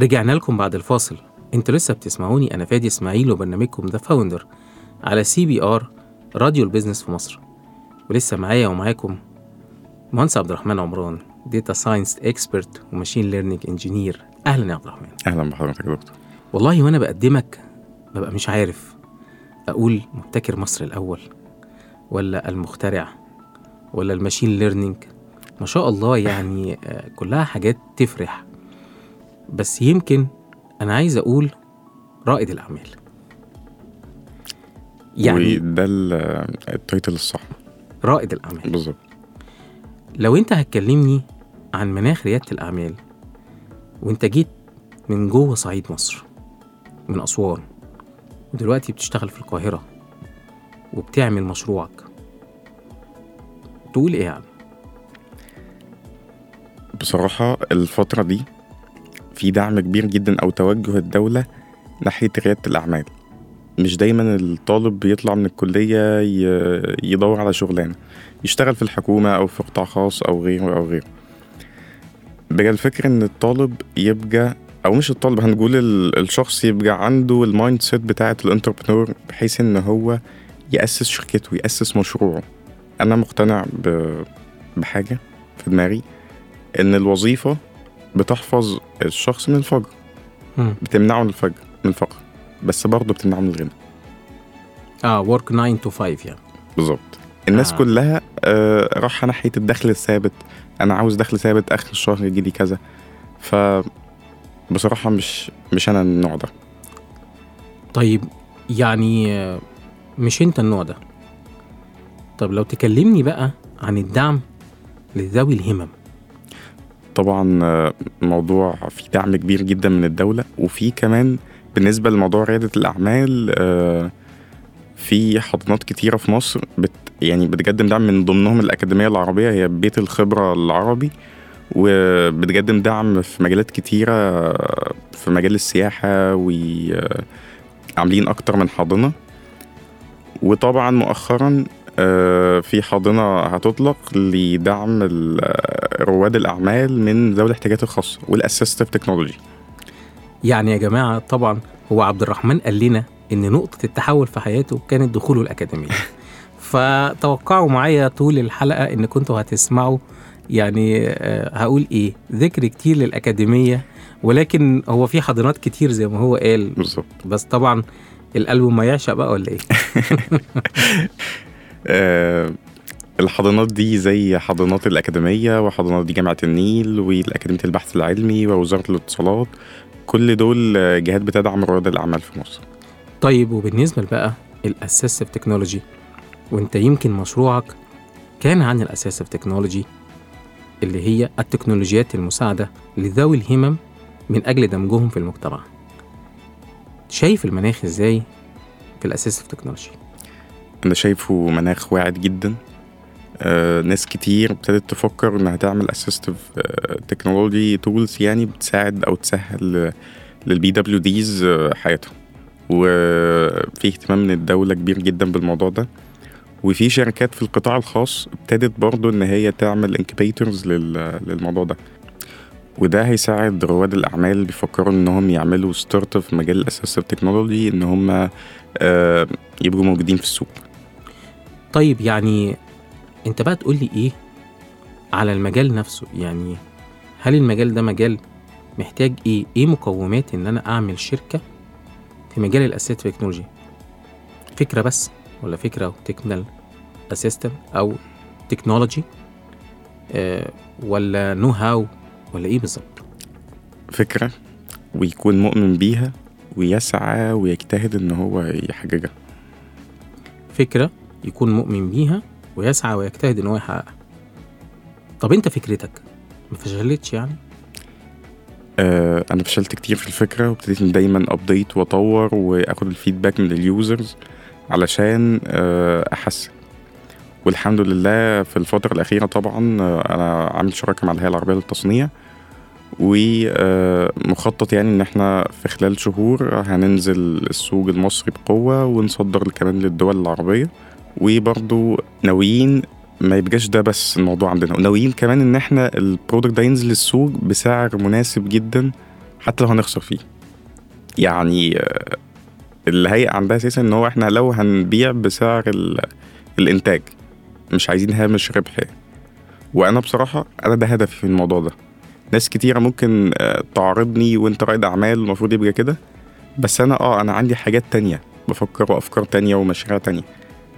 رجعنا لكم بعد الفاصل. أنتوا لسه بتسمعوني أنا فادي إسماعيل وبرنامجكم The Founder على CBR راديو ال business في مصر. ولسه معايا ومعاكم مهندس عبد الرحمن عمران data science expert و machine learning engineer أهلا يا عبد الرحمن. أهلا بحضرتك يا دكتور. والله وأنا بقدمك ببقى مش عارف أقول مبتكر مصر الأول ولا المخترع ولا ال machine learning ما شاء الله يعني آه، كلها حاجات تفرح. بس يمكن أنا عايز أقول رائد الأعمال. يعني وده ال- التايتل الصح. رائد الأعمال. بالظبط. لو أنت هتكلمني عن مناخ ريادة الأعمال وأنت جيت من جوه صعيد مصر من أسوان ودلوقتي بتشتغل في القاهرة وبتعمل مشروعك تقول إيه يعني؟ بصراحة الفترة دي في دعم كبير جدا أو توجه الدولة ناحية ريادة الأعمال. مش دايما الطالب بيطلع من الكلية يدور على شغلانة يشتغل في الحكومة أو في قطاع خاص أو غيره أو غيره. بقى الفكرة إن الطالب يبقى أو مش الطالب هنقول ال- الشخص يبقى عنده ال mindset بتاعة ال entrepreneur بحيث إن هو يأسس شركته يأسس مشروعه. أنا مقتنع ب- بحاجة في دماغي إن الوظيفة بتحفظ الشخص من الفقر. بتمنعه من الفقر من الفقر. بس برضه بتمنعه من الغنى. آه ورك 9 تو 5 يعني. بالظبط. الناس آه. كلها آه رايحه ناحيه الدخل الثابت أنا عاوز دخل ثابت آخر الشهر يجي لي كذا. ف بصراحة مش مش أنا النوع ده. طيب يعني مش أنت النوع ده. طب لو تكلمني بقى عن الدعم لذوي الهمم. طبعا آه، موضوع في دعم كبير جدا من الدولة وفي كمان بالنسبة لموضوع ريادة الأعمال آه، في حضانات كتيرة في مصر بت يعني بتقدم دعم من ضمنهم الأكاديمية العربية هي بيت الخبرة العربي وبتقدم دعم في مجالات كتيرة آه، في مجال السياحة وعاملين أكتر من حاضنة وطبعا مؤخرا في حاضنة هتطلق لدعم آه، رواد الأعمال من ذوي الاحتياجات الخاصة وال assistive technology. يعني يا جماعة طبعا هو عبد الرحمن قال لنا إن نقطة التحول في حياته كانت دخوله الأكاديمية. فتوقعوا معايا طول الحلقة إن كنتوا هتسمعوا يعني آه، هقول إيه ذكر كتير للأكاديمية ولكن هو في حضانات كتير زي ما هو قال. بالظبط. بس طبعا القلب ما يعشق بقى ولا آه، الحضانات دي زي حضانات الأكاديمية وحضانات دي جامعة النيل والأكاديمية البحث العلمي ووزارة الاتصالات. كل دول آه، جهات بتدعم رواد الأعمال في مصر. طيب وبالنسبة بقى ال assistive technology وانت يمكن مشروعك كان عن ال assistive technology اللي هي التكنولوجيات المساعدة لذوي الهمم من أجل دمجهم في المجتمع. شايف المناخ إزاي في ال assistive technology؟ أنا شايفه مناخ واعد جدا. آه، ناس كتير ابتدت تفكر إنها تعمل assistive technology tools يعني بتساعد أو تسهل لل PWDs حياتهم. وفي اهتمام من الدولة كبير جدا بالموضوع ده. وفي شركات في القطاع الخاص ابتدت برضو إن هي تعمل incubators للموضوع ده. وده هيساعد رواد الأعمال اللي بيفكروا إنهم يعملوا start في مجال ال assistive technology إن هم آه، يبقوا موجودين في السوق. طيب يعني انت بقى تقول لي إيه على المجال نفسه؟ يعني هل المجال ده مجال محتاج إيه؟ إيه مقومات ان أنا اعمل شركة في مجال ال assistive technology فكرة بس ولا فكرة technical assistance أو technology آه ولا know-how ولا إيه بالظبط؟ فكرة ويكون مؤمن بيها ويسعى ويجتهد إن هو يحققها. فكرة يكون مؤمن بيها ويسعى ويجتهد إن هو يحققها. طب أنت فكرتك ما فشلتش يعني؟ آه، أنا فشلت كتير في الفكرة وابتديت إن دايما update وأطور وآخد ال feedback من ال users علشان آه، أحسن. والحمد لله في الفترة الأخيرة طبعا آه، أنا عامل شراكة مع الهيئة العربية للتصنيع ومخطط يعني إن إحنا في خلال شهور هننزل السوق المصري بقوة ونصدر كمان للدول العربية. وبرضو ناويين ما يبقاش ده بس الموضوع عندنا. وناويين كمان إن إحنا البرودكت ده ينزل السوق بسعر مناسب جدا حتى لو هنخسر فيه. يعني آه، الهيئة عندها أساسا إن هو إحنا لو هنبيع بسعر ال- الإنتاج مش عايزين هامش ربح وأنا بصراحة أنا ده هدفي في الموضوع ده. ناس كتيرة ممكن آه، تعارضني وأنت رائد اعمال المفروض يبقى كده. بس أنا آه أنا عندي حاجات تانية بفكر وأفكار تانية ومشاريع تانية.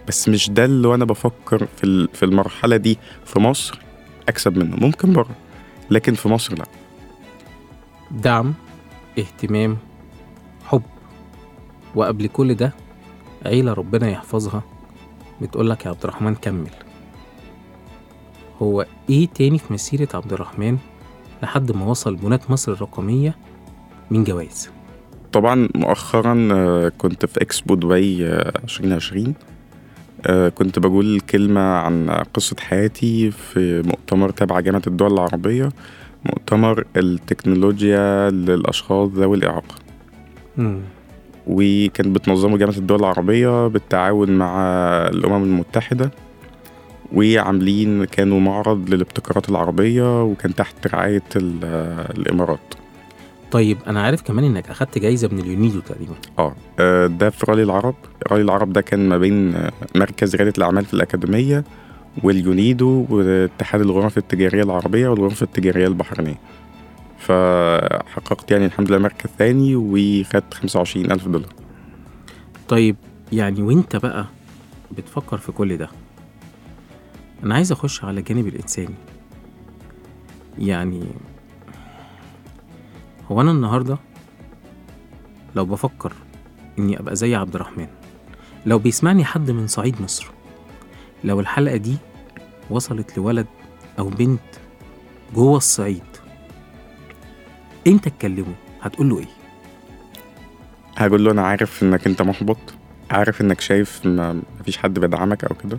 بس مش ده اللي أنا بفكر في في المرحلة دي في مصر. أكسب منه. ممكن بره لكن في مصر لا. دعم اهتمام حب. وقبل كل ده عيلة ربنا يحفظها. بتقولك يا عبد الرحمن كمل. هو إيه تاني في مسيرة عبد الرحمن لحد ما وصل بناة مصر الرقمية من جوائز طبعا مؤخرا آه، كنت في اكسبو دبي آه، 2020 آه، كنت بقول كلمة عن قصة حياتي في مؤتمر تبع جامعة الدول العربية مؤتمر التكنولوجيا للأشخاص ذوي الإعاقة مم. وكانت بتنظمه جامعة الدول العربية بالتعاون مع الأمم المتحدة وعاملين كانوا معرض للابتكارات العربية وكان تحت رعاية ال- الإمارات طيب أنا عارف كمان إنك أخدت جايزة من اليونيدو تقريبا. آه آه، ده في رالي العرب. رالي العرب ده كان ما بين آه، مركز ريادة الأعمال في الأكاديمية واليونيدو واتحاد الغرف التجارية العربية والغرف التجارية البحرينية. فحققت يعني الحمد لله مركز ثاني وخدت 25 ألف دولار. طيب يعني وأنت بقى بتفكر في كل ده أنا عايز أخش على الجانب الإنساني. يعني هو أنا النهارده لو بفكر إني أبقى زي عبد الرحمن لو بيسمعني حد من صعيد مصر لو الحلقة دي وصلت لولد أو بنت جوه الصعيد انت تكلمه؟ هتقول له إيه؟ هقول له أنا عارف إنك أنت محبط عارف إنك شايف ما مفيش حد بيدعمك أو كده.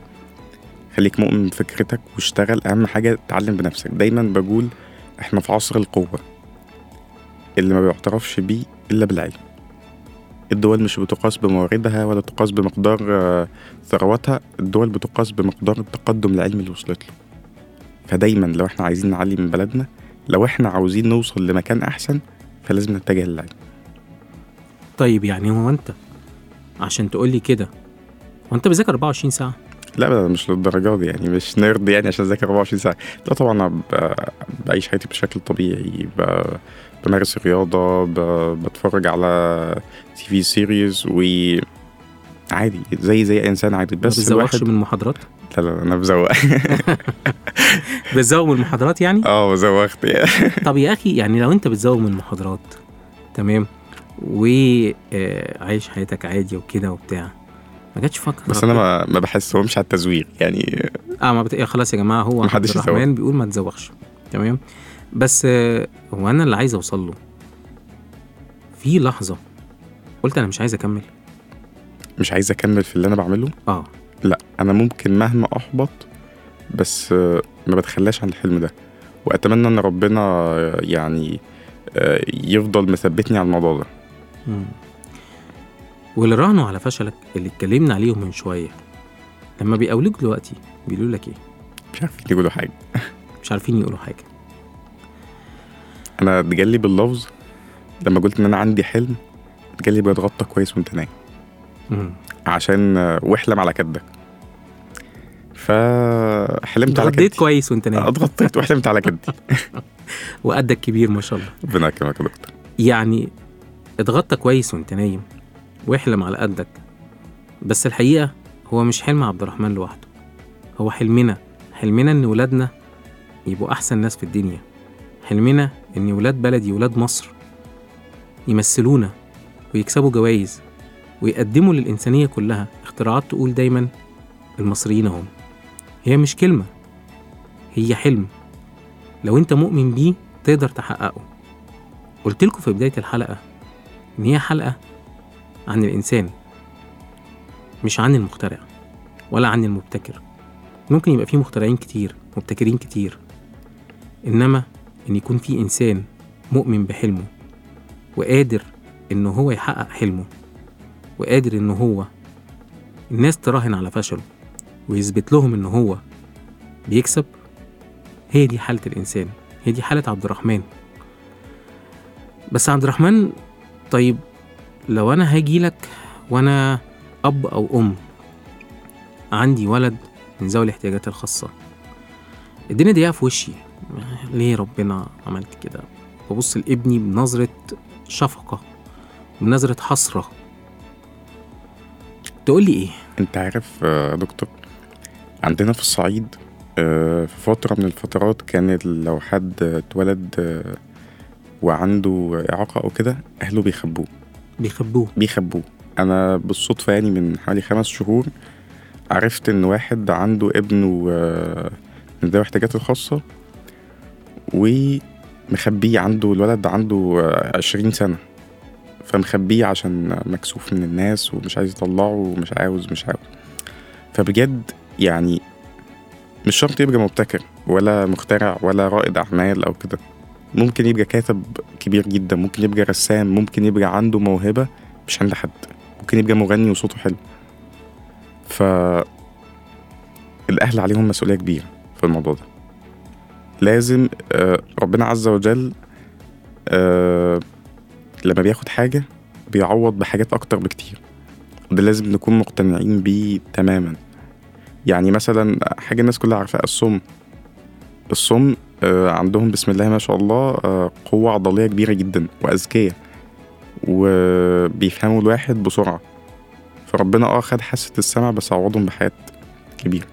خليك مؤمن بفكرتك واشتغل أهم حاجة اتعلم بنفسك. دايما بقول إحنا في عصر القوة. اللي ما بيعترفش بيه إلا بالعلم. الدول مش بتقاس بمواردها ولا تقاس بمقدار آه، ثرواتها الدول بتقاس بمقدار التقدم العلمي اللي وصلت له. فدايما لو إحنا عايزين نعلي من بلدنا لو إحنا عاوزين نوصل لمكان أحسن فلازم نتجه للعلم. طيب يعني هو أنت عشان تقول لي كده وانت بذاكر 24 ساعة؟ لا لا مش للدرجة دي يعني مش نيرد يعني عشان أذاكر 24 ساعة. لا طبعا بعيش حياتي بشكل طبيعي بمارس رياضة ب- بتفرج على TV series و عادي زي زي أي إنسان عادي. ما بس بتزوغش الواحد من المحاضرات؟ لا لا أنا بزوغ. بتزوغ من المحاضرات يعني؟ آه زوغت يعني طب يا أخي يعني لو أنت بتزوغ من المحاضرات تمام وعايش حياتك عادي وكده وبتاع ما جاتش فكره بس أنا ما, ما بحسهمش على التزويغ يعني آه ما بت... خلاص يا جماعة هو محدش. الرحمن بيقول ما تزوقش تمام؟ بس هو أنا اللي عايز أوصل له. في لحظة قلت أنا مش عايز أكمل. مش عايز أكمل في اللي أنا بعمله؟ آه. لا أنا ممكن مهما أحبط بس ما بتخلاش عن الحلم ده. وأتمنى إن ربنا يعني يفضل مثبتني على الموضوع ده. واللي راهنوا على فشلك اللي اتكلمنا عليهم من شوية لما بيقابلوك دلوقتي بيقولوا لك إيه؟ مش عارفين يقولوا حاجة. مش عارفين يقولوا حاجة. أنا اتجلي باللفظ. لما قلت إن أنا عندي حلم اتجلي بيتغطى كويس وأنت نايم. عشان واحلم على كدك. فحلمت على كدي كويس وأنت نايم. اتغطيت وحلمت على كدي وقدك كبير ما شاء الله. ربنا يكرمك يا دكتور. يعني اتغطى كويس وأنت نايم واحلم على قدك. بس الحقيقة هو مش حلم عبد الرحمن لوحده. هو حلمنا. حلمنا إن ولادنا يبقوا أحسن ناس في الدنيا. حلمنا إن ولاد بلدي ولاد مصر يمثلونا ويكسبوا جوائز ويقدموا للإنسانية كلها. اختراعات تقول دايما المصريين هم. هي مش كلمة هي حلم. لو أنت مؤمن بيه تقدر تحققه. قلت لكم في بداية الحلقة إن هي حلقة عن الإنسان مش عن المخترع ولا عن المبتكر. ممكن يبقى فيه مخترعين كتير مبتكرين كتير. إنما إن يكون في إنسان مؤمن بحلمه وقادر إن هو يحقق حلمه وقادر إن هو الناس تراهن على فشله ويثبت لهم إن هو بيكسب هي دي حالة الإنسان هي دي حالة عبد الرحمن. بس عبد الرحمن طيب لو أنا هاجي لك وأنا أب أو أم عندي ولد من ذوي الاحتياجات الخاصة الدنيا ضيقة في وشي. ليه ربنا عملت كده؟ ببص لابني بنظرة شفقة بنظرة حسرة. تقول لي إيه؟ أنت عارف يا دكتور عندنا في الصعيد آه، في فترة من الفترات كان لو حد اتولد آه، وعنده إعاقة أو كده أهله بيخبوه. بيخبوه؟ بيخبوه. أنا بالصدفة يعني من حوالي خمس شهور عرفت إن واحد عنده ابنه آه، من ذوي الاحتياجات الخاصة ومخبيه عنده الولد عنده آه، عشرين سنة فمخبيه عشان مكسوف من الناس ومش عايز يطلعه ومش عاوز مش عاوز. فبجد يعني مش شرط يبقى مبتكر ولا مخترع ولا رائد أعمال أو كده. ممكن يبقى كاتب كبير جدا ممكن يبقى رسام ممكن يبقى عنده موهبة مش عند حد. ممكن يبقى مغني وصوته حلو. ف الأهل عليهم مسؤولية كبيرة في الموضوع ده. لازم آه، ربنا عز وجل آه، لما بياخد حاجة بيعوض بحاجات أكتر بكتير. وده لازم نكون مقتنعين بيه تماما. يعني مثلا حاجة الناس كلها عارفاها الصم. الصم آه، عندهم بسم الله ما شاء الله قوة عضلية كبيرة جدا وأذكياء وبيفهموا الواحد بسرعة. فربنا آه خد حاسة السمع بس عوضهم بحاجات كبيرة.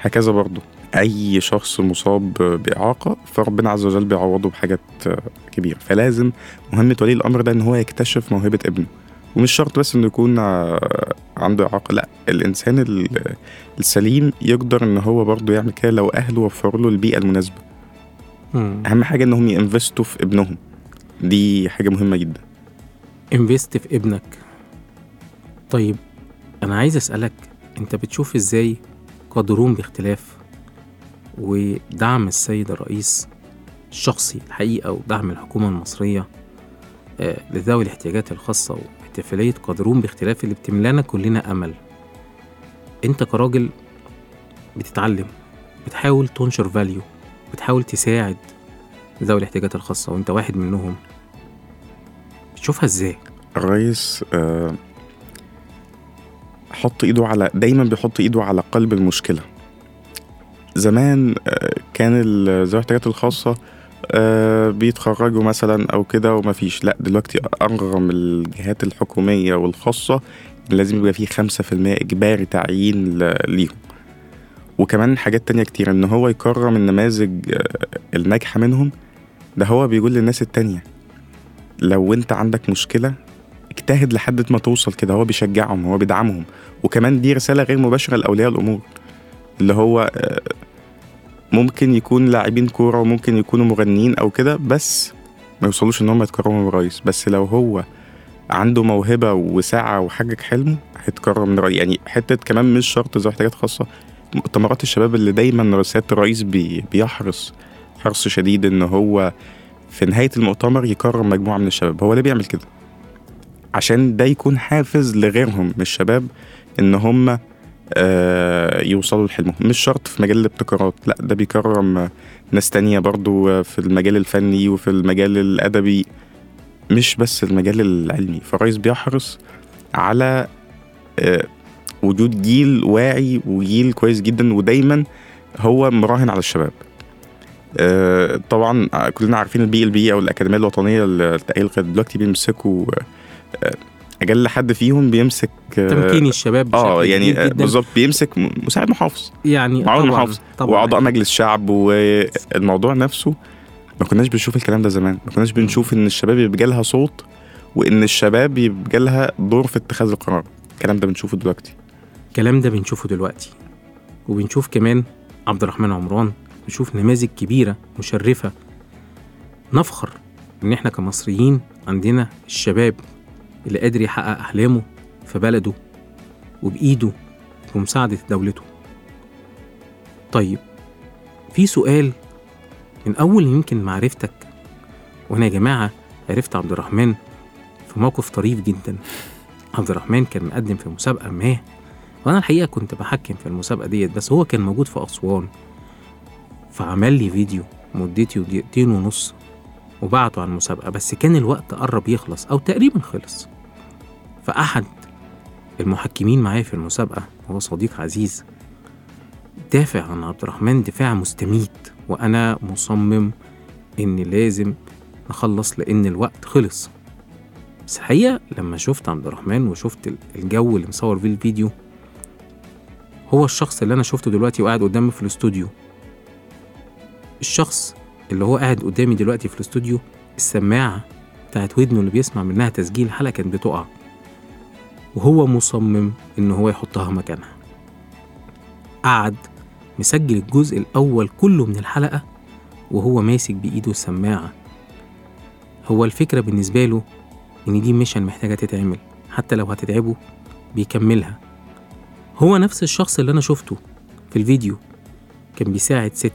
هكذا برضو. أي شخص مصاب بإعاقة فربنا عز وجل بيعوضه بحاجات كبيرة. فلازم مهمة ولي الأمر ده إن هو يكتشف موهبة ابنه. ومش شرط بس إنه يكون عنده إعاقة لأ الإنسان ال- السليم يقدر إن هو برضه يعمل كده لو أهله وفروا له البيئة المناسبة. مم. أهم حاجة إنهم ينفستوا في ابنهم. دي حاجة مهمة جدا. انفست في ابنك. طيب أنا عايز أسألك أنت بتشوف إزاي قادرون باختلاف؟ ودعم السيد الرئيس الشخصي الحقيقة ودعم الحكومة المصرية آه، لذوي الاحتياجات الخاصة واحتفالية قادرون باختلاف اللي بتملانا كلنا أمل. أنت كراجل بتتعلم بتحاول تنشر فاليو بتحاول تساعد ذوي الاحتياجات الخاصة وأنت واحد منهم بتشوفها إزاي؟ الرئيس آه، حط إيده على دايما بيحط إيده على قلب المشكلة. زمان آه، كان ذوي الاحتياجات الخاصة آه، بيتخرجوا مثلا أو كده ومفيش لا دلوقتي أرغم الجهات الحكومية والخاصة لازم يبقى فيه خمسة في المية إجباري تعيين ليهم. وكمان حاجات تانية كتير إن هو يكرم النماذج آه، الناجحة منهم ده هو بيقول للناس التانية. لو أنت عندك مشكلة اجتهد لحد ما توصل كده. هو بيشجعهم هو بيدعمهم. وكمان دي رسالة غير مباشرة لأولياء الأمور اللي هو ممكن يكون لاعبين كورة وممكن يكونوا مغنيين أو كده بس ما يوصلوش إن هم يتكرموا بالرئيس بس لو هو عنده موهبة وسعة وحقق حلمه هيتكرم من الرئيس يعني حتة كمان مش شرط ذوي احتياجات خاصة. مؤتمرات الشباب اللي دايما سيادة الرئيس بي بيحرص حرص شديد إن هو في نهاية المؤتمر يكرم مجموعة من الشباب. هو ليه بيعمل كده؟ عشان ده يكون حافز لغيرهم من الشباب إن هم يوصلوا لحلمهم. مش شرط في مجال الابتكارات لا ده بيكرم آه، ناس تانية برضو آه، في المجال الفني وفي المجال الأدبي مش بس المجال العلمي. فالرئيس بيحرص على آه، وجود جيل واعي وجيل كويس جدا ودايما هو مراهن على الشباب. آه، طبعا كلنا عارفين البي ال بي أو الأكاديمية الوطنية القيادي دلوقتي بيمسكوا آه، أجل حد فيهم بيمسك آه، تمكين الشباب آه يعني آه،. بالظبط بيمسك مساعد محافظ. يعني معاون محافظ وأعضاء مجلس شعب والموضوع نفسه ما كناش بنشوف الكلام ده زمان. ما كناش بنشوف إن الشباب يبقى لها صوت وإن الشباب يبقى لها دور في اتخاذ القرار. الكلام ده بنشوفه دلوقتي. الكلام ده بنشوفه دلوقتي. وبنشوف كمان عبد الرحمن عمران بنشوف نماذج كبيرة مشرفة. نفخر إن إحنا كمصريين عندنا الشباب اللي قادر يحقق أحلامه في بلده وبإيده ومساعدة دولته. طيب في سؤال من أول يمكن معرفتك وأنا يا جماعة عرفت عبد الرحمن في موقف طريف جدا. عبد الرحمن كان مقدم في مسابقة ما وأنا الحقيقة كنت بحكم في المسابقة ديت بس هو كان موجود في أسوان فعمل لي فيديو مدته دقيقتين ونص. وبعته على المسابقة بس كان الوقت قرب يخلص أو تقريبا خلص. فأحد المحكمين معايا في المسابقة وهو صديق عزيز دافع عن عبد الرحمن دفاع مستميت وأنا مصمم إن لازم نخلص لأن الوقت خلص. بس الحقيقة لما شفت عبد الرحمن وشفت ال- الجو اللي مصور فيه الفيديو هو الشخص اللي أنا شفته دلوقتي وقاعد قدامي في الاستوديو. الشخص اللي هو قاعد قدامي دلوقتي في الاستوديو السماعة بتاعت ودنه اللي بيسمع منها تسجيل الحلقة كانت بتقع. وهو مصمم إن هو يحطها مكانها. قعد مسجل الجزء الأول كله من الحلقة وهو ماسك بإيده السماعة. هو الفكرة بالنسبة له إن دي ميشن محتاجة تتعمل حتى لو هتتعبه بيكملها. هو نفس الشخص اللي أنا شفته في الفيديو كان بيساعد ست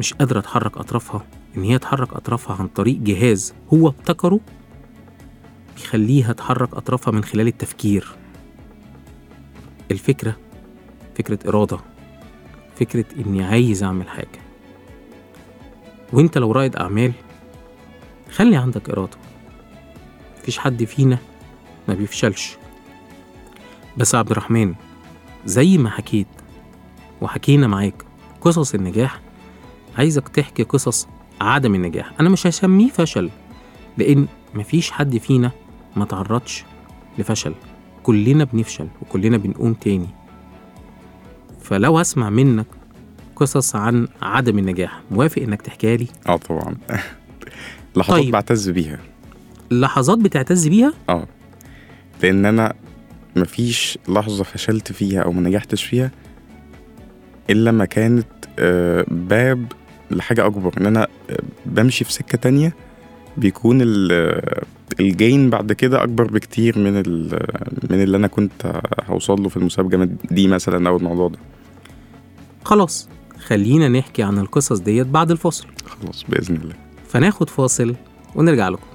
مش قادرة تحرك أطرافها إن هي تحرك أطرافها عن طريق جهاز هو ابتكره بيخليها تحرك أطرافها من خلال التفكير. الفكرة فكرة إرادة فكرة إني عايز أعمل حاجة. وإنت لو رائد أعمال خلي عندك إرادة. مفيش حد فينا ما بيفشلش. بس عبد الرحمن زي ما حكيت وحكينا معاك قصص النجاح عايزك تحكي قصص عدم النجاح. أنا مش هسميه فشل لأن مفيش حد فينا ما تعرضش لفشل. كلنا بنفشل وكلنا بنقوم تاني. فلو هسمع منك قصص عن عدم النجاح موافق إنك تحكيها لي؟ آه طبعا. لحظات طيب. بعتز بيها. لحظات بتعتز بيها؟ آه. لأن أنا مفيش لحظة فشلت فيها أو ما نجحتش فيها إلا ما كانت آه، باب لحاجة أكبر إن أنا بمشي في سكة تانية بيكون ال- الجين بعد كده أكبر بكتير من من اللي أنا كنت هوصل له في المسابقة دي مثلا أو الموضوع ده. خلاص خلينا نحكي عن القصص ديت بعد الفاصل. خلاص بإذن الله. فناخد فاصل ونرجع لكم.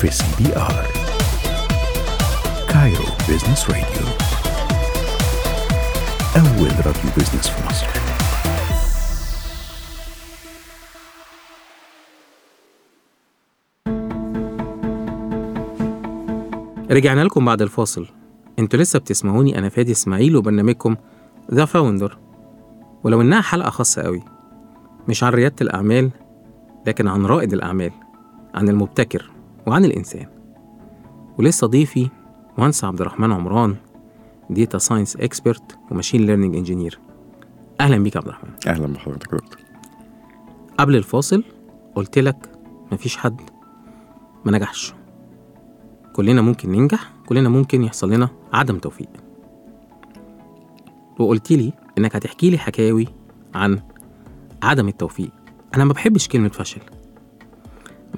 في CBR Cairo Business Radio أول راديو business في مصر. رجعنا لكم بعد الفاصل. أنتوا لسه بتسمعوني أنا فادي إسماعيل وبرنامجكم The Founder ولو إنها حلقة خاصة قوي مش عن ريادة الأعمال لكن عن رائد الأعمال عن المبتكر. وعن الإنسان. ولسه ضيفي مهندس عبد الرحمن عمران data science expert و machine learning engineer أهلا بيك يا عبد الرحمن. أهلا بحضرتك يا دكتور. قبل الفاصل قلت لك مفيش حد ما نجحش. كلنا ممكن ننجح كلنا ممكن يحصل لنا عدم توفيق. وقلت لي إنك هتحكي لي حكاوي عن عدم التوفيق. أنا ما بحبش كلمة فشل.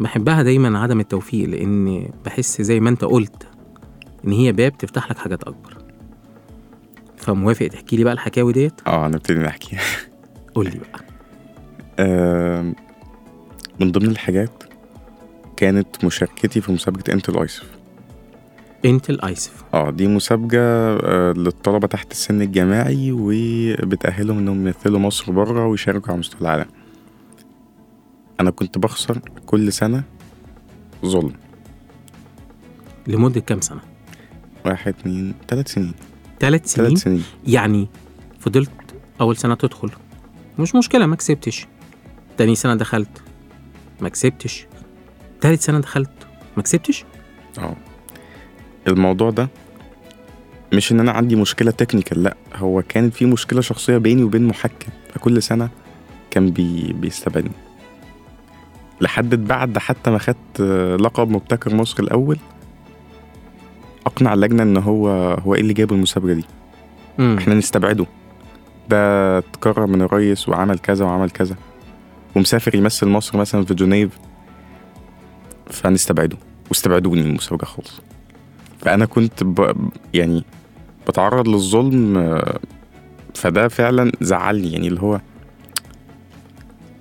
بحبها دايما عدم التوفيق لأن بحس زي ما أنت قلت إن هي باب تفتح لك حاجات أكبر. فموافق تحكي لي بقى الحكاوي ديت؟ آه هنبتدي نحكي. قول لي بقى. آه، من ضمن الحاجات كانت مشاركتي في مسابقة انتل ايسف انتل ايسف آه دي مسابقة آه، للطلبة تحت السن الجامعي وبتأهلهم إنهم يمثلوا مصر بره ويشاركوا على مستوى العالم. أنا كنت بخسر كل سنة ظلم. لمدة كام سنة؟ واحد اتنين تلات سنين. ثلاث سنين تلات سنين؟ يعني فضلت أول سنة تدخل. مش مشكلة ما كسبتش. تاني سنة دخلت ما كسبتش. تالت سنة دخلت ما كسبتش؟ آه. الموضوع ده مش إن أنا عندي مشكلة technical لأ هو كانت في مشكلة شخصية بيني وبين محكم فكل سنة كان بي بيستبعدني. لحد بعد حتى ما خدت لقب مبتكر مصر الأول أقنع اللجنه إن هو هو إيه اللي جاب المسابقة دي. مم. إحنا نستبعده. ده اتكرر من الريس وعمل كذا وعمل كذا. ومسافر يمثل مصر مثلا في جنيف. فنستبعده. واستبعدوني من المسابقة خالص. فأنا كنت ب... يعني بتعرض للظلم فده فعلا زعلني. يعني اللي هو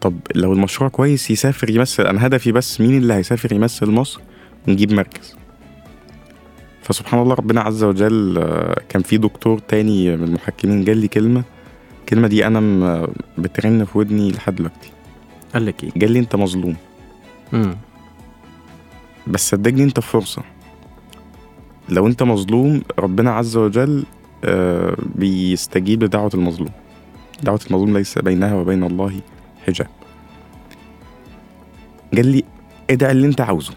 طب لو المشروع كويس يسافر يمثل أنا هدفي بس مين اللي هيسافر يمثل مصر؟ ونجيب مركز. فسبحان الله ربنا عز وجل آه، كان في دكتور تاني من المحكمين قال لي كلمة الكلمة دي أنا بترن في ودني لحد دلوقتي. قال لك إيه؟ قال لي أنت مظلوم. مم. بس صدقني أنت في فرصة. لو أنت مظلوم ربنا عز وجل آه، بيستجيب لدعوة المظلوم. دعوة المظلوم ليس بينها وبين الله حجاب. قال لي ادعي اللي انت عاوزه.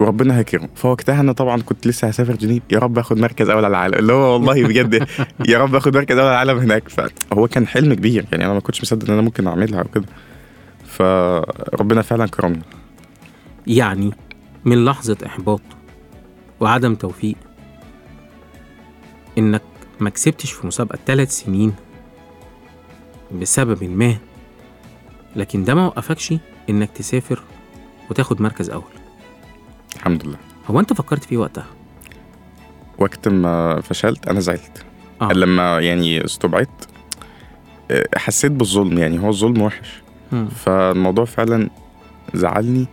وربنا هيكرمه فوقتها أنا طبعا كنت لسه هسافر جنيف يا رب آخد مركز أول على العالم. اللي هو والله بجد. يا رب آخد مركز أول على العالم هناك. فهو كان حلم كبير. يعني أنا ما كنتش مصدق إن أنا ممكن أعملها وكده. فربنا فعلا كرمني. يعني من لحظة إحباط وعدم توفيق إنك ما كسبتش في مسابقة ثلاث سنين بسبب ما لكن ده ما وقفكش إنك تسافر وتاخد مركز أول. الحمد لله. هو أنت فكرت فيه وقتها؟ وقت ما فشلت أنا زعلت. آه. لما يعني استبعدت حسيت بالظلم يعني هو الظلم وحش. مم. فالموضوع فعلا زعلني.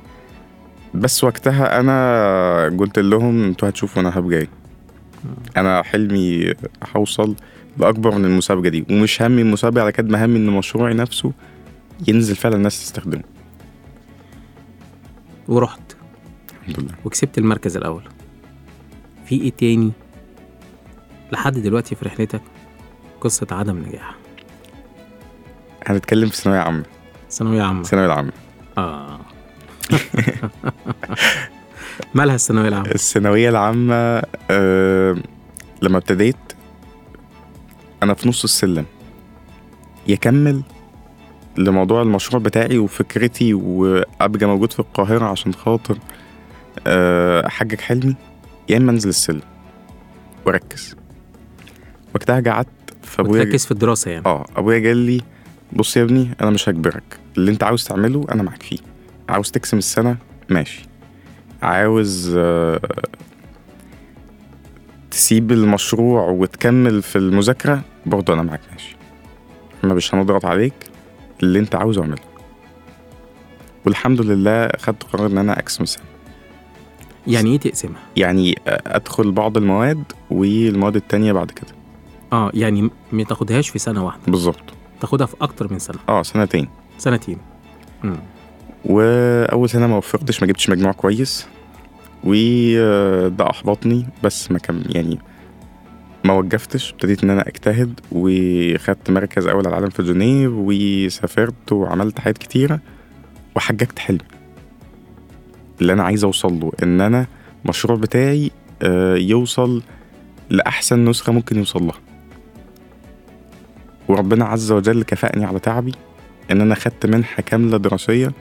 بس وقتها أنا قلت لهم أنتوا هتشوفوا أنا هبقى أنا حلمي هوصل لأكبر من المسابقة دي. ومش همي المسابقة على قد ما همي إن مشروعي نفسه ينزل فعلا الناس تستخدمه. ورحت. الحمد لله. وكسبت المركز الأول. في إيه تاني؟ لحد دلوقتي في رحلتك قصة عدم نجاح. هنتكلم في ثانوية عامة. ثانوية عامة. الثانويه العامة. آه. مالها الثانوية العامة؟ الثانوية العامة آه لما ابتديت أنا في نص السلم. يكمل لموضوع المشروع بتاعي وفكرتي وابقى موجود في القاهرة عشان خاطر آه، احقق حلمي. يا إما أنزل السلم وأركز. وقتها قعدت فابويا وتركز في الدراسة يعني. آه أبويا قال لي بص يا ابني أنا مش هجبرك. اللي أنت عاوز تعمله أنا معاك فيه. عاوز تقسم السنة ماشي. عاوز آه، تسيب المشروع وتكمل في المذاكرة برضه أنا معاك ماشي. إحنا مش هنضغط عليك. اللي انت عاوزه اعمله. والحمد لله خدت قرار إن أنا أقسم السنة. يعني إيه تقسمها؟ يعني آه، أدخل بعض المواد والمواد التانية بعد كده. آه يعني ما تاخدهاش في سنة واحدة. بالظبط. تاخدها في أكتر من سنة. آه سنتين. سنتين. مم. وأول سنة ما وفقتش ما جبتش مجموع كويس. وده أحبطني بس ما كان يعني ما وقفتش ابتديت إن أنا أجتهد وخدت مركز أول على العالم في جنيف وسافرت وعملت حاجات كتيرة وحققت حلمي اللي أنا عايز أوصل له إن أنا المشروع بتاعي آه، يوصل لأحسن نسخة ممكن يوصل لها. وربنا عز وجل كفأني على تعبي إن أنا خدت منحة كاملة دراسية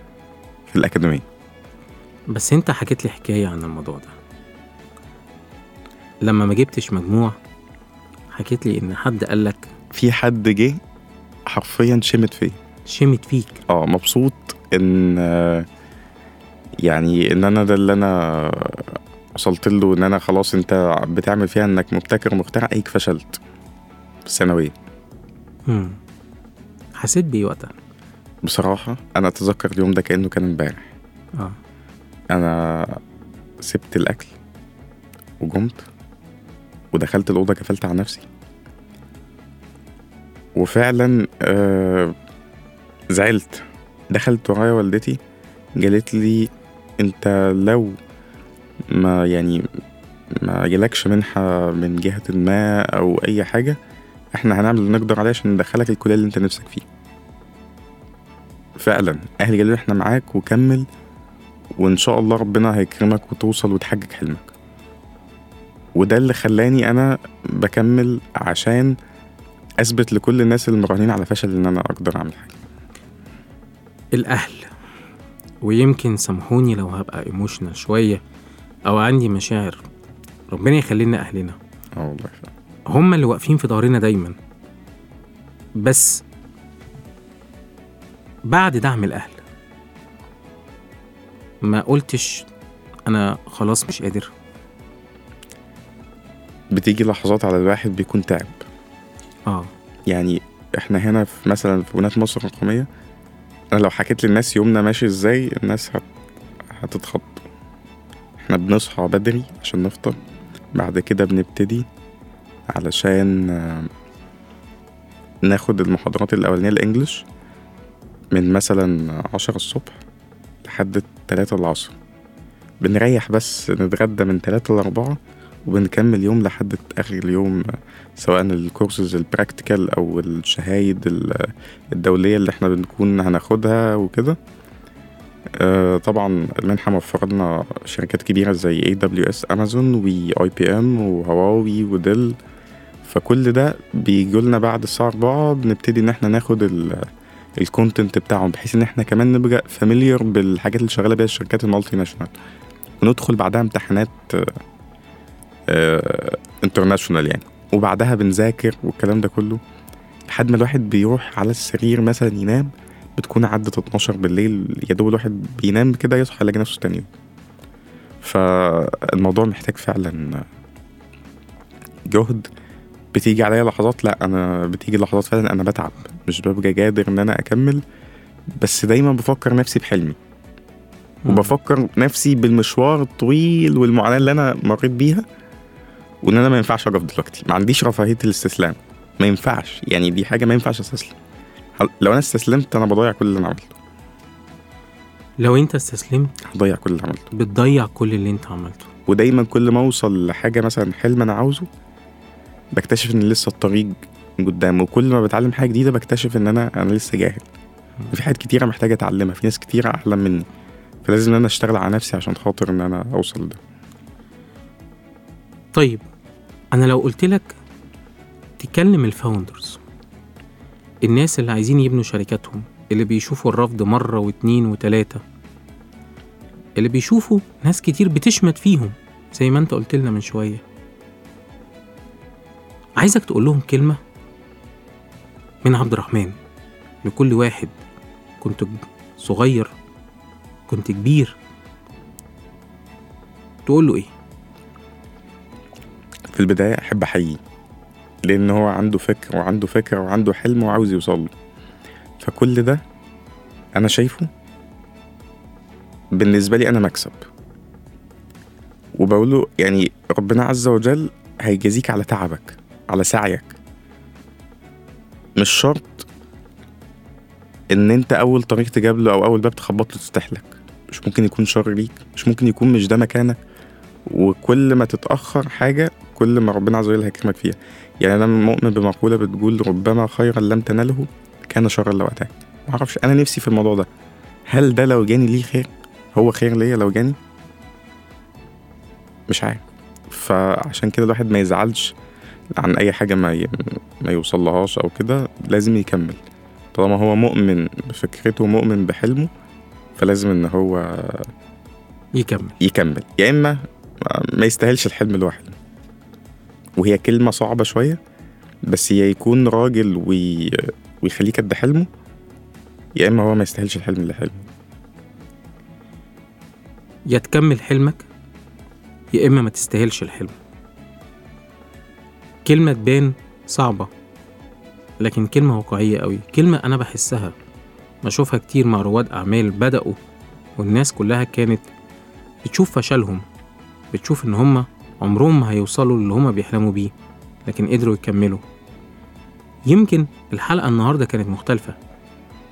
في الأكاديمية. بس أنت حكيت لي حكاية عن الموضوع ده. لما ما جبتش مجموع حكيت لي إن حد قال لك في حد جه حرفيا شمت فيا شمت فيك. آه مبسوط إن يعني إن أنا ده اللي أنا وصلت له إن أنا خلاص أنت بتعمل فيها إنك مبتكر ومخترع هيك فشلت. في الثانوية. مم. حسيت بإيه وقتها؟ بصراحة أنا أتذكر اليوم ده كأنه كان امبارح. آه. أنا سبت الأكل وقمت ودخلت الأوضة قفلت على نفسي. وفعلا آه زعلت. دخلت ورايا والدتي قالت لي أنت لو ما يعني ما جالكش منحة من جهة ما أو أي حاجة إحنا هنعمل اللي نقدر عليه عشان ندخلك الكلية اللي أنت نفسك فيه. فعلا أهلي قالوا إحنا معاك وكمل وإن شاء الله ربنا هيكرمك وتوصل وتحقق حلمك. وده اللي خلاني أنا بكمل عشان أثبت لكل الناس اللي مراهنين على فشل إن أنا أقدر أعمل حاجة. الأهل ويمكن سامحوني لو هبقى ايموشنال شوية أو عندي مشاعر ربنا يخلي لنا أهلنا. آه والله هم اللي واقفين في ظهرنا دايما. بس بعد دعم الأهل ما قلتش أنا خلاص مش قادر. بتيجي لحظات على الواحد بيكون تعب. آه. يعني إحنا هنا في مثلا في بنات مصر الرقمية أنا لو حكيت للناس يومنا ماشي إزاي الناس هت... هتتخض. إحنا بنصحى بدري عشان نفطر بعد كده بنبتدي علشان آه، ناخد المحاضرات الأولانية ال English من مثلا عشرة الصبح لحد تلاتة العصر. بنريح بس نتغدى من تلاتة لأربعة وبنكمل يوم لحد آخر اليوم آه، سواء ال courses ال practical أو الشهايد ال- الدولية اللي إحنا بنكون هناخدها وكده. آه، طبعا المنحة موفر لنا شركات كبيرة زي AWS Amazon و IBM و Huawei و Dell. فكل ده بيجي لنا بعد الساعة 4 بنبتدي إن إحنا ناخد ال content بتاعهم بحيث إن إحنا كمان نبقى familiar بالحاجات اللي شغالة بيها الشركات ال multinational. وندخل بعدها امتحانات international يعني. وبعدها بنذاكر والكلام ده كله. لحد ما الواحد بيروح على السرير مثلا ينام بتكون عدت 12 بالليل يا دوب الواحد بينام كده يصحى يلاقي نفسه تاني يوم. فالموضوع محتاج فعلا جهد. بتيجي عليا لحظات لا أنا بتيجي لحظات فعلا أنا بتعب. مش ببقى قادر إن أنا أكمل بس دايما بفكر نفسي بحلمي. وبفكر نفسي بالمشوار الطويل والمعاناة اللي أنا مريت بيها. وإن أنا ما ينفعش أقف دلوقتي. ما عنديش رفاهية الاستسلام. ما ينفعش. يعني دي حاجة ما ينفعش أستسلم. لو أنا استسلمت أنا بضيع كل اللي أنا عملته. لو أنت استسلمت هضيع كل اللي عملته. بتضيع كل اللي أنت عملته. ودايما كل ما أوصل لحاجة مثلا حلم أنا عاوزه بكتشف إن لسه الطريق قدام وكل ما بتعلم حاجة جديدة بكتشف إن أنا أنا لسه جاهل. في حاجات كتيرة محتاجة أتعلمها. في ناس كتيرة أحلم مني. فلازم إن أنا أشتغل على نفسي عشان خاطر إن أنا أوصل لده. طيب أنا لو قلت لك تكلم الفاوندرز الناس اللي عايزين يبنوا شركاتهم اللي بيشوفوا الرفض مرة واتنين وتلاتة اللي بيشوفوا ناس كتير بتشمت فيهم زي ما أنت قلت لنا من شوية. عايزك تقول لهم كلمة من عبد الرحمن لكل واحد كنت صغير كنت كبير تقول له إيه؟ في البداية أحب أحييه لأن هو عنده فكر وعنده فكره وعنده حلم وعاوز يوصل له فكل ده أنا شايفه بالنسبة لي أنا مكسب. وبقول له يعني ربنا عز وجل هيجازيك على تعبك على سعيك. مش شرط إن أنت أول طريق تجاب له أو أول باب تخبط له تفتح لك مش ممكن يكون شر ليك مش ممكن يكون مش ده مكانك. وكل ما تتأخر حاجة كل ما ربنا عز وجل هيكرمك فيها. يعني أنا مؤمن بمقولة بتقول ربما خيرا لم تنله كان شرا لو اتاك معرفش أنا نفسي في الموضوع ده. هل ده لو جاني ليه خير؟ هو خير ليا لو جاني؟ مش عارف. فعشان كده الواحد ما يزعلش عن أي حاجة ما ي... ما يوصلهاش أو كده لازم يكمل. طالما هو مؤمن بفكرته ومؤمن بحلمه فلازم إن هو يكمل. يكمل. يا إما ما يستاهلش الحلم لوحده. وهي كلمة صعبة شوية بس يا يكون راجل وي... ويخليك قد حلمه يا إما هو ما يستاهلش الحلم اللي حلمه. يا تكمل حلمك يا إما ما تستاهلش الحلم. كلمة تبان صعبة لكن كلمة واقعية قوي. كلمة أنا بحسها بشوفها كتير مع رواد أعمال بدأوا والناس كلها كانت بتشوف فشلهم بتشوف إن هما عمرهم ما هيوصلوا للي هما بيحلموا بيه لكن قدروا يكملوا. يمكن الحلقة النهاردة كانت مختلفة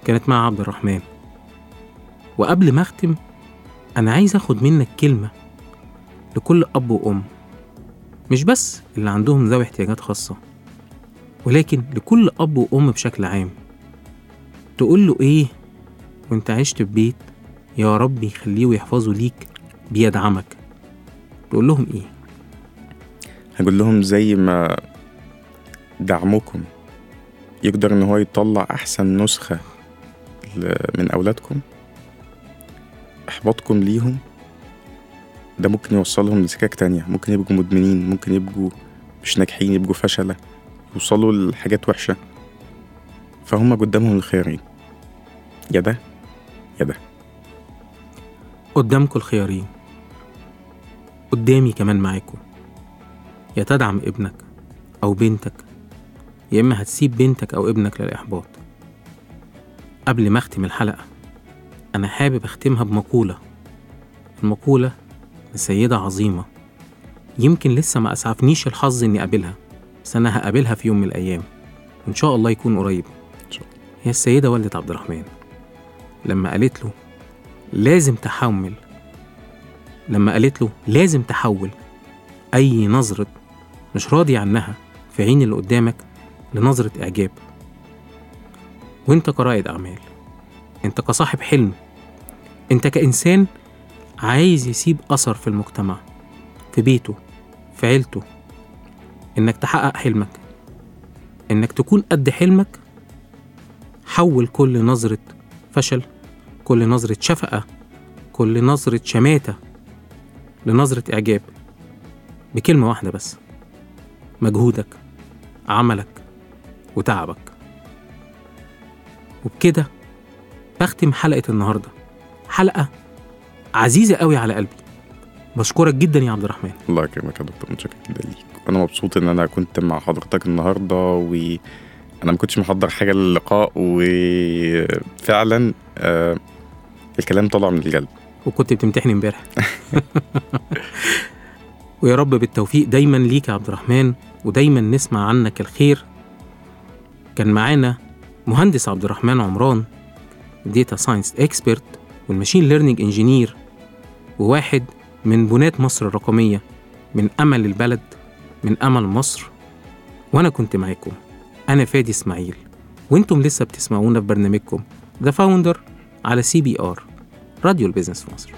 كانت مع عبد الرحمن. وقبل ما أختم أنا عايز أخد منك كلمة لكل أب وأم مش بس اللي عندهم ذوي احتياجات خاصة ولكن لكل أب وأم بشكل عام. تقول له إيه وأنت عشت في بيت يا رب يخليه ويحفظه ليك بيدعمك؟ تقول لهم إيه؟ هقول لهم زي ما دعمكم يقدر إن هو يطلع أحسن نسخة من أولادكم إحباطكم ليهم ده ممكن يوصلهم لسكك تانية ممكن يبقوا مدمنين ممكن يبقوا مش ناجحين يبقوا فشلة يوصلوا لحاجات وحشة. فهم قدامهم الخيارين يا ده يا ده. قدامكم الخيارين قدامي كمان معاكم. يا تدعم ابنك أو بنتك يا إما هتسيب بنتك أو ابنك للإحباط. قبل ما أختم الحلقة أنا حابب أختمها بمقولة. المقولة لسيدة عظيمة يمكن لسه ما أسعفنيش الحظ إني أقابلها بس أنا هقابلها في يوم من الأيام. وإن شاء الله يكون قريب. هي السيدة والدة عبد الرحمن لما قالت له لازم تحمل لما قالت له لازم تحول أي نظرة مش راضي عنها في عين اللي قدامك لنظرة إعجاب. وإنت كرائد أعمال إنت كصاحب حلم إنت كإنسان عايز يسيب أثر في المجتمع في بيته في عيلته. إنك تحقق حلمك إنك تكون قد حلمك حول كل نظرة فشل كل نظرة شفقة كل نظرة شماتة لنظرة إعجاب. بكلمة واحدة بس. مجهودك عملك وتعبك. وبكده بختم حلقة النهاردة. حلقة عزيزة قوي على قلبي. بشكرك جدا يا عبد الرحمن. الله يكرمك يا دكتور متشكر جدا ليك. أنا مبسوط إن أنا كنت مع حضرتك النهارده وأنا ما كنتش محضر حاجة للقاء وفعلا آه الكلام طلع من القلب. وكنت بتمتحن امبارح. ويا رب بالتوفيق دايما ليك يا عبد الرحمن. ودايما نسمع عنك الخير. كان معانا مهندس عبد الرحمن عمران data science expert وال machine learning engineer وواحد من بناة مصر الرقمية من أمل البلد من أمل مصر. وأنا كنت معاكم أنا فادي إسماعيل. وأنتم لسه بتسمعونا في برنامجكم The Founder على CBR راديو ال business في مصر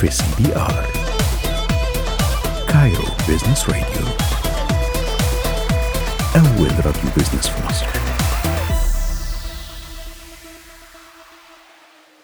بكم في CBR Cairo Business راديو أول راديو business في مصر